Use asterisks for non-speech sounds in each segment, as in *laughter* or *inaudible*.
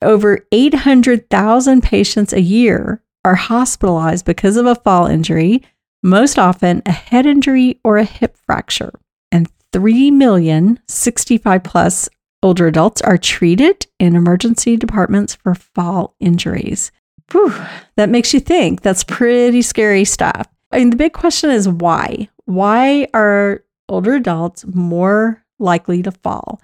Over 800,000 patients a year are hospitalized because of a fall injury, most often a head injury or a hip fracture. And 3 million 65 plus older adults are treated in emergency departments for fall injuries. Whew, that makes you think. That's pretty scary stuff. I mean, the big question is why? Why are older adults more likely to fall?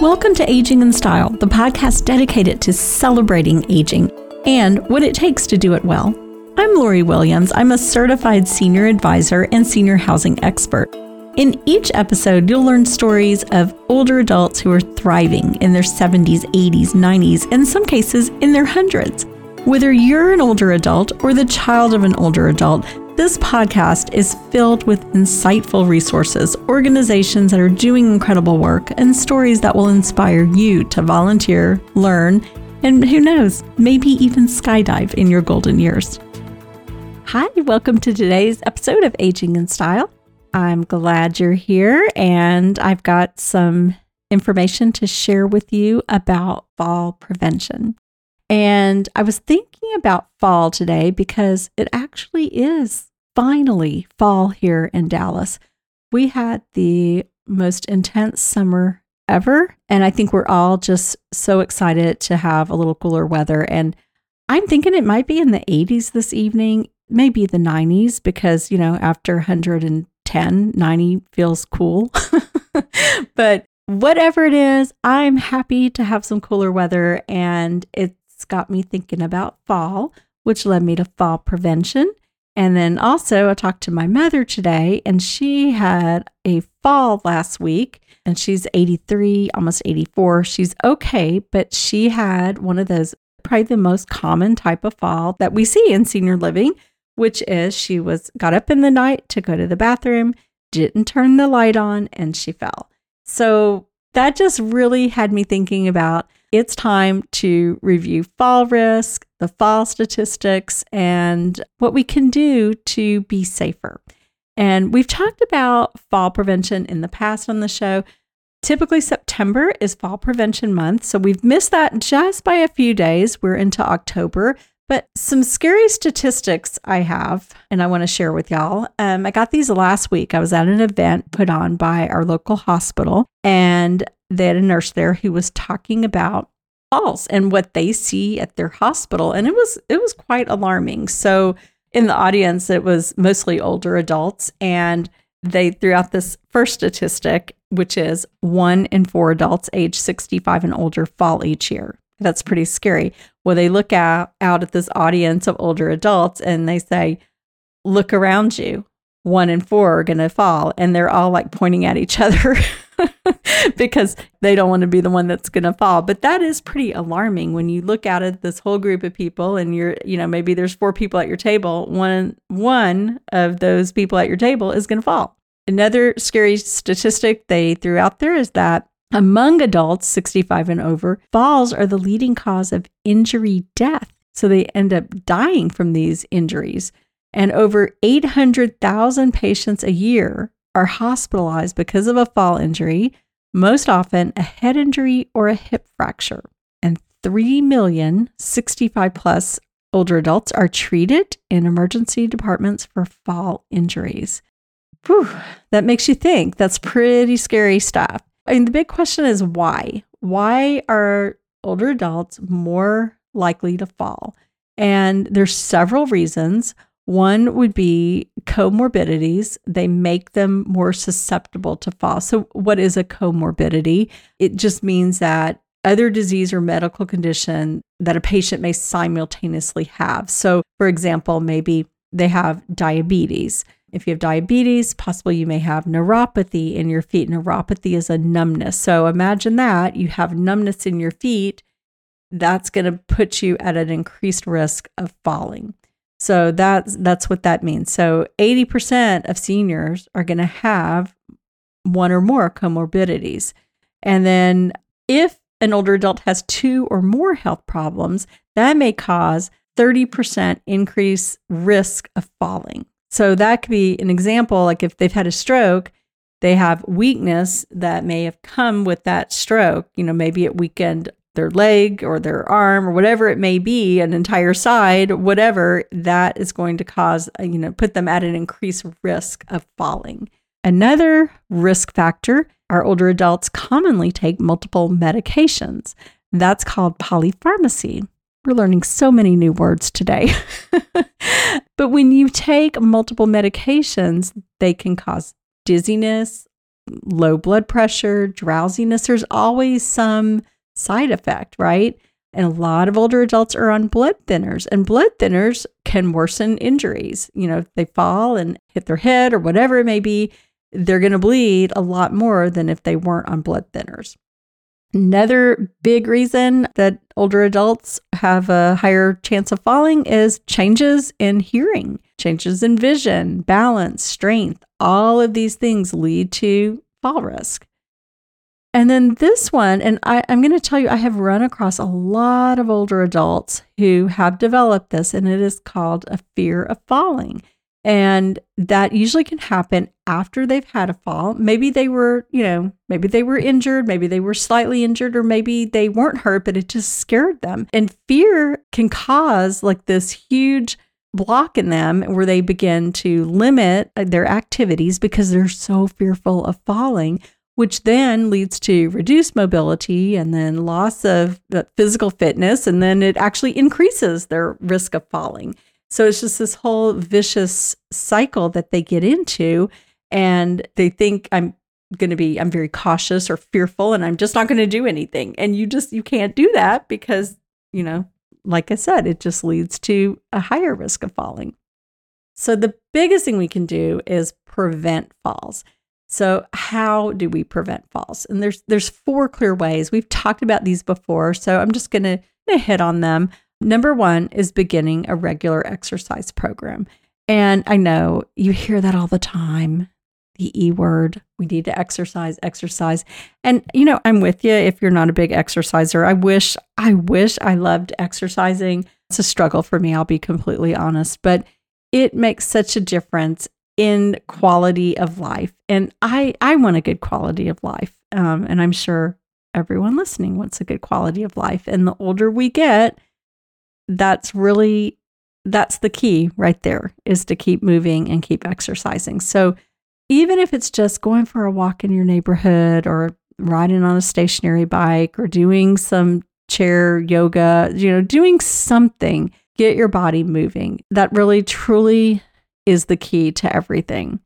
Welcome to Aging in Style, the podcast dedicated to celebrating aging and what it takes to do it well. I'm Lori Williams. I'm a certified senior advisor and senior housing expert. In each episode, you'll learn stories of older adults who are thriving in their 70s, 80s, 90s, and in some cases in their hundreds. Whether you're an older adult or the child of an older adult, this podcast is filled with insightful resources, organizations that are doing incredible work, and stories that will inspire you to volunteer, learn, and who knows, maybe even skydive in your golden years. Hi, welcome to today's episode of Aging in Style. I'm glad you're here, and I've got some information to share with you about fall prevention. And I was thinking about fall today because it actually is finally fall here in Dallas. We had the most intense summer ever. And I think we're all just so excited to have a little cooler weather. And I'm thinking it might be in the 80s this evening, maybe the 90s, because, you know, after 110, 90 feels cool. *laughs* but whatever it is, I'm happy to have some cooler weather. And it it's got me thinking about fall, which led me to fall prevention. And then also, I talked to my mother today, and she had a fall last week, and she's 83, almost 84. She's okay, but she had one of those, probably the most common type of fall that we see in senior living, which is she was got up in the night to go to the bathroom, didn't turn the light on, and she fell. So that just really had me thinking about it's time to review fall risk, the fall statistics, and what we can do to be safer. And we've talked about fall prevention in the past on the show. Typically, September is fall prevention month. So we've missed that just by a few days. We're into October. But some scary statistics I have, and I want to share with y'all. Um, I got these last week. I was at an event put on by our local hospital, and they had a nurse there who was talking about falls and what they see at their hospital, and it was it was quite alarming. So in the audience, it was mostly older adults, and they threw out this first statistic, which is one in four adults age 65 and older fall each year. That's pretty scary. Well, they look out, out at this audience of older adults and they say, Look around you. One in four are going to fall. And they're all like pointing at each *laughs* other *laughs* because they don't want to be the one that's going to fall. But that is pretty alarming when you look out at this whole group of people and you're, you know, maybe there's four people at your table. One, one of those people at your table is going to fall. Another scary statistic they threw out there is that among adults 65 and over, falls are the leading cause of injury death. So they end up dying from these injuries. And over 800,000 patients a year are hospitalized because of a fall injury, most often a head injury or a hip fracture. And 3 million 65 plus older adults are treated in emergency departments for fall injuries. Whew, that makes you think. That's pretty scary stuff. I mean, the big question is why? Why are older adults more likely to fall? And there's several reasons. One would be comorbidities. They make them more susceptible to fall. So, what is a comorbidity? It just means that other disease or medical condition that a patient may simultaneously have. So, for example, maybe they have diabetes. If you have diabetes, possibly you may have neuropathy in your feet. Neuropathy is a numbness. So imagine that you have numbness in your feet. That's going to put you at an increased risk of falling. So that's that's what that means. So 80% of seniors are going to have one or more comorbidities. And then if an older adult has two or more health problems, that may cause 30% increase risk of falling. So that could be an example like if they've had a stroke, they have weakness that may have come with that stroke. You know, maybe it weakened their leg or their arm or whatever it may be, an entire side, whatever, that is going to cause, uh, you know, put them at an increased risk of falling. Another risk factor our older adults commonly take multiple medications. That's called polypharmacy. We're learning so many new words today. *laughs* but when you take multiple medications, they can cause dizziness, low blood pressure, drowsiness. There's always some side effect, right? And a lot of older adults are on blood thinners, and blood thinners can worsen injuries. You know, if they fall and hit their head or whatever it may be, they're going to bleed a lot more than if they weren't on blood thinners. Another big reason that older adults have a higher chance of falling is changes in hearing, changes in vision, balance, strength. All of these things lead to fall risk. And then this one, and I, am going to tell you, I have run across a lot of older adults who have developed this, and it is called a fear of falling. And that usually can happen after they've had a fall. Maybe they were, you know, maybe they were injured, maybe they were slightly injured, or maybe they weren't hurt, but it just scared them. And fear can cause like this huge block in them where they begin to limit uh, their activities because they're so fearful of falling which then leads to reduced mobility and then loss of uh, physical fitness. And then it actually increases their risk of falling. So it's just this whole vicious cycle that they get into. And they think I'm going to be, I'm very cautious or fearful and I'm just not going to do anything. And you just, you can't do that because, you know, like I said, it just leads to a higher risk of falling. So the biggest thing we can do is prevent falls. So how do we prevent falls? And there's there's four clear ways. We've talked about these before, so I'm just going to hit on them. Number 1 is beginning a regular exercise program. And I know you hear that all the time. The E word. We need to exercise, exercise. And you know, I'm with you if you're not a big exerciser. I wish I wish I loved exercising. It's a struggle for me, I'll be completely honest, but it makes such a difference in quality of life. And I, I want a good quality of life. Um, and I'm sure everyone listening wants a good quality of life. And the older we get, that's really that's the key right there is to keep moving and keep exercising. So even if it's just going for a walk in your neighborhood or riding on a stationary bike or doing some chair yoga, you know, doing something, get your body moving. That really truly is the key to everything.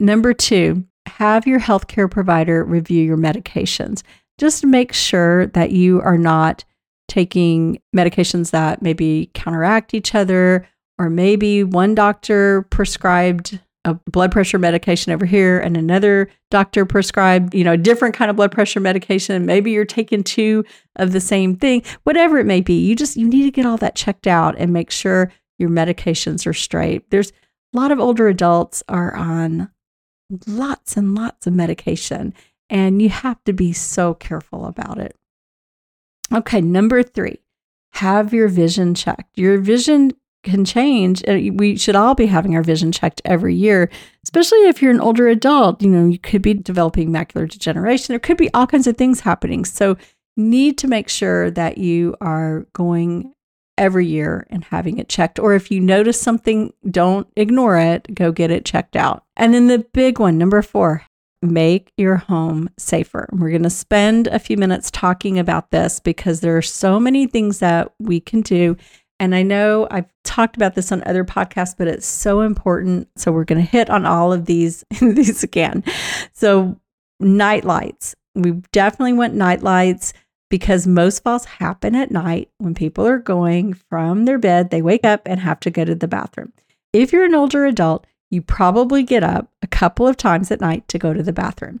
Number two, have your healthcare provider review your medications. Just make sure that you are not taking medications that maybe counteract each other, or maybe one doctor prescribed a blood pressure medication over here and another doctor prescribed, you know, a different kind of blood pressure medication. Maybe you're taking two of the same thing, whatever it may be. You just you need to get all that checked out and make sure your medications are straight. There's a lot of older adults are on lots and lots of medication, and you have to be so careful about it. Okay, number three, have your vision checked. Your vision can change. We should all be having our vision checked every year, especially if you're an older adult. You know, you could be developing macular degeneration. There could be all kinds of things happening. So, need to make sure that you are going every year and having it checked. Or if you notice something, don't ignore it, go get it checked out. And then the big one, number four, make your home safer. We're going to spend a few minutes talking about this because there are so many things that we can do. And I know I've talked about this on other podcasts, but it's so important. So we're going to hit on all of these *laughs* these again. So night lights. We definitely want night lights because most falls happen at night when people are going from their bed, they wake up and have to go to the bathroom. If you're an older adult, you probably get up a couple of times at night to go to the bathroom.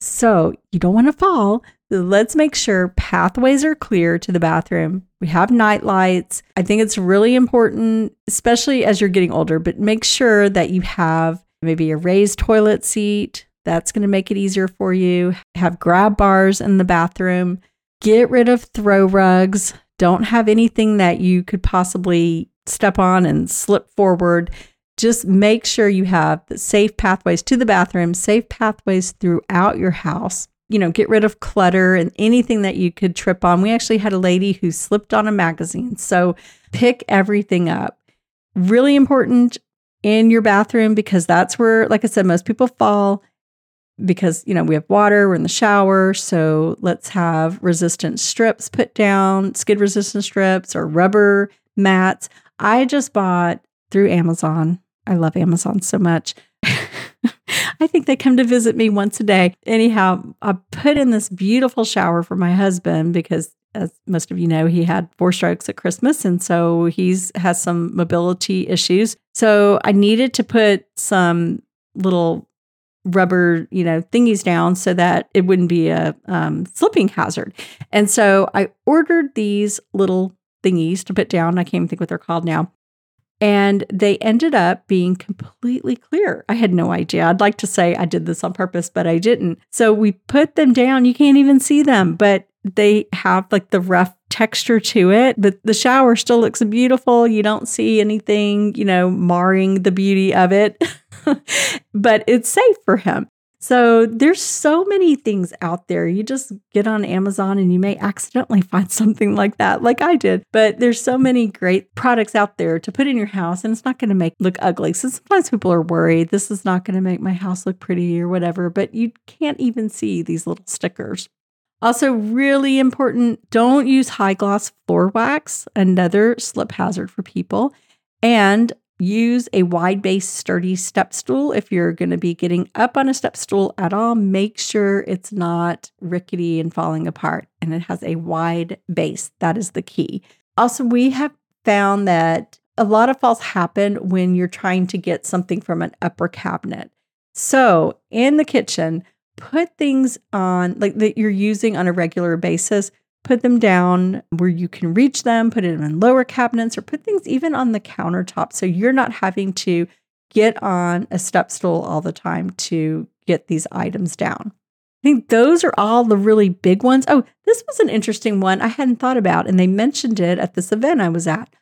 So you don't want to fall. Let's make sure pathways are clear to the bathroom. We have night lights. I think it's really important, especially as you're getting older, but make sure that you have maybe a raised toilet seat. That's going to make it easier for you. Have grab bars in the bathroom get rid of throw rugs. Don't have anything that you could possibly step on and slip forward. Just make sure you have safe pathways to the bathroom, safe pathways throughout your house. You know, get rid of clutter and anything that you could trip on. We actually had a lady who slipped on a magazine. So pick everything up. Really important in your bathroom because that's where, like I said, most people fall because, you know, we have water, we're in the shower. So let's have resistant strips put down, skid resistant strips or rubber mats. I just bought through Amazon. I love Amazon so much. *laughs* I think they come to visit me once a day. Anyhow, I put in this beautiful shower for my husband because as most of you know, he had four strokes at Christmas and so he's has some mobility issues. So I needed to put some little rubber, you know, thingies down so that it wouldn't be a um, slipping hazard. And so I ordered these little thingies to put down. I can't even think what they're called now. And they ended up being completely clear. I had no idea. I'd like to say I did this on purpose, but I didn't. So we put them down. You can't even see them, but they have like the rough texture to it. But the shower still looks beautiful. You don't see anything, you know, marring the beauty of it, *laughs* but it's safe for him. So there's so many things out there. You just get on Amazon and you may accidentally *laughs* find something like that, like I did. But there's so many great products out there to put in your house and it's not going to make look ugly. So sometimes people are worried this is not going to make my house look pretty or whatever, but you can't even see these little stickers. Also, really important don't use high gloss floor wax, another slip hazard for people. And Use a wide base, sturdy step stool. If you're going to be getting up on a step stool at all, make sure it's not rickety and falling apart and it has a wide base. That is the key. Also, we have found that a lot of falls happen when you're trying to get something from an upper cabinet. So, in the kitchen, put things on like that you're using on a regular basis put them down where you can reach them, put them in lower cabinets, or put things even on the countertop so you're not having to get on a step stool all the time to get these items down. I think those are all the really big ones. Oh, this was an interesting one I hadn't thought about, and they mentioned it at this event I was at.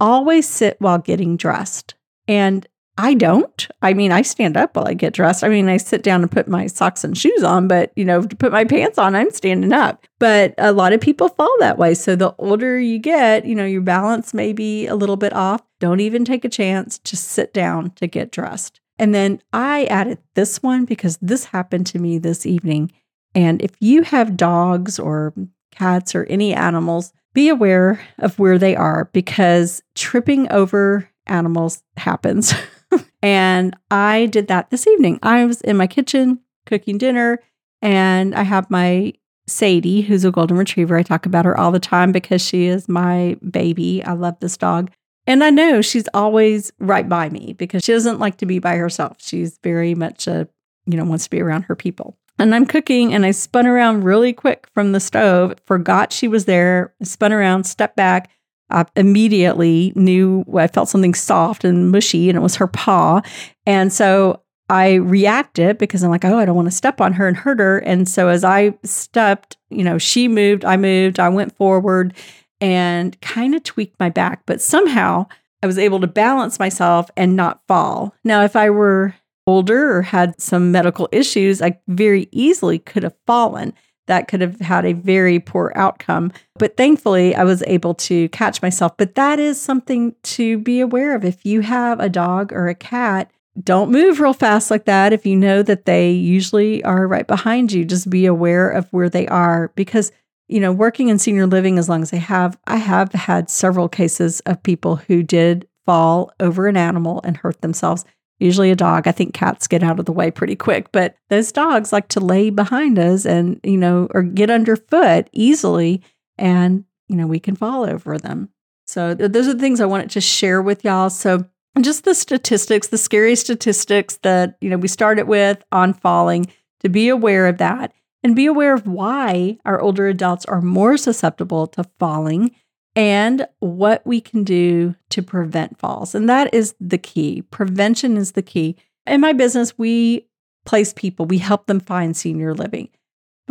Always sit while getting dressed. And I don't. I mean, I stand up while I get dressed. I mean, I sit down and put my socks and shoes on, but you know, to put my pants on, I'm standing up. But a lot of people fall that way. So the older you get, you know, your balance may be a little bit off. Don't even take a chance. Just sit down to get dressed. And then I added this one because this happened to me this evening. And if you have dogs or cats or any animals, be aware of where they are because tripping over animals happens. *laughs* and I did that this evening. I was in my kitchen cooking dinner, and I have my Sadie, who's a golden retriever. I talk about her all the time because she is my baby. I love this dog. And I know she's always right by me because she doesn't like to be by herself. She's very much a, you know, wants to be around her people. And I'm cooking and I spun around really quick from the stove, forgot she was there, spun around, stepped back, I immediately knew I felt something soft and mushy, and it was her paw. And so I reacted because I'm like, oh, I don't want to step on her and hurt her. And so as I stepped, you know, she moved, I moved, I went forward and kind of tweaked my back, but somehow I was able to balance myself and not fall. Now, if I were older or had some medical issues, I very easily could have fallen that could have had a very poor outcome. But thankfully, I was able to catch myself. But that is something to be aware of. If you have a dog or a cat, don't move real fast like that. If you know that they usually are right behind you, just be aware of where they are because, you know, working in senior living as long as I have, I have had several cases of people who did fall over an animal and hurt themselves usually a dog. I think cats get out of the way pretty quick, but those dogs like to lay behind us and, you know, or get underfoot easily and, you know, we can fall over them. So those are the things I wanted to share with y'all. So just the statistics, the scary statistics that, you know, we started with on falling to be aware of that and be aware of why our older adults are more susceptible to falling and what we can do to prevent falls. And that is the key. Prevention is the key. In my business, we place people, we help them find senior living.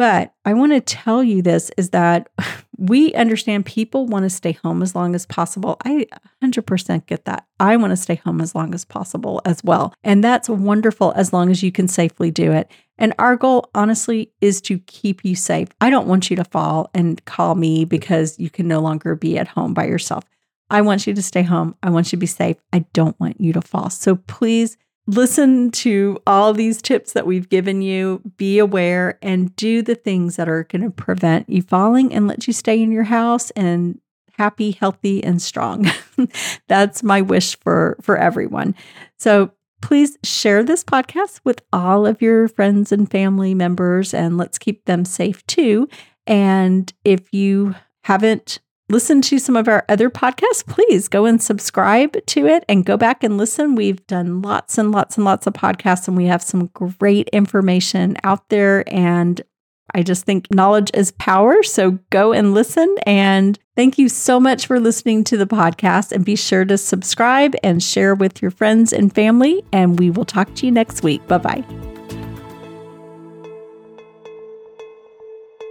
But I want to tell you this is that *laughs* we understand people want to stay home as long as possible. I 100% get that. I want to stay home as long as possible as well. And that's wonderful as long as you can safely do it. And our goal, honestly, is to keep you safe. I don't want you to fall and call me because you can no longer be at home by yourself. I want you to stay home. I want you to be safe. I don't want you to fall. So please listen to all these tips that we've given you, be aware, and do the things that are going to prevent you falling and let you stay in your house and happy, healthy, and strong. *laughs* That's my wish for for everyone. So please share this podcast with all of your friends and family members and let's keep them safe too. And if you haven't listen to some of our other podcasts, please go and subscribe to it and go back and listen. We've done lots and lots and lots of podcasts, and we have some great information out there. And I just think knowledge is power. So go and listen. And thank you so much for listening to the podcast. And be sure to subscribe and share with your friends and family. And we will talk to you next week. Bye bye.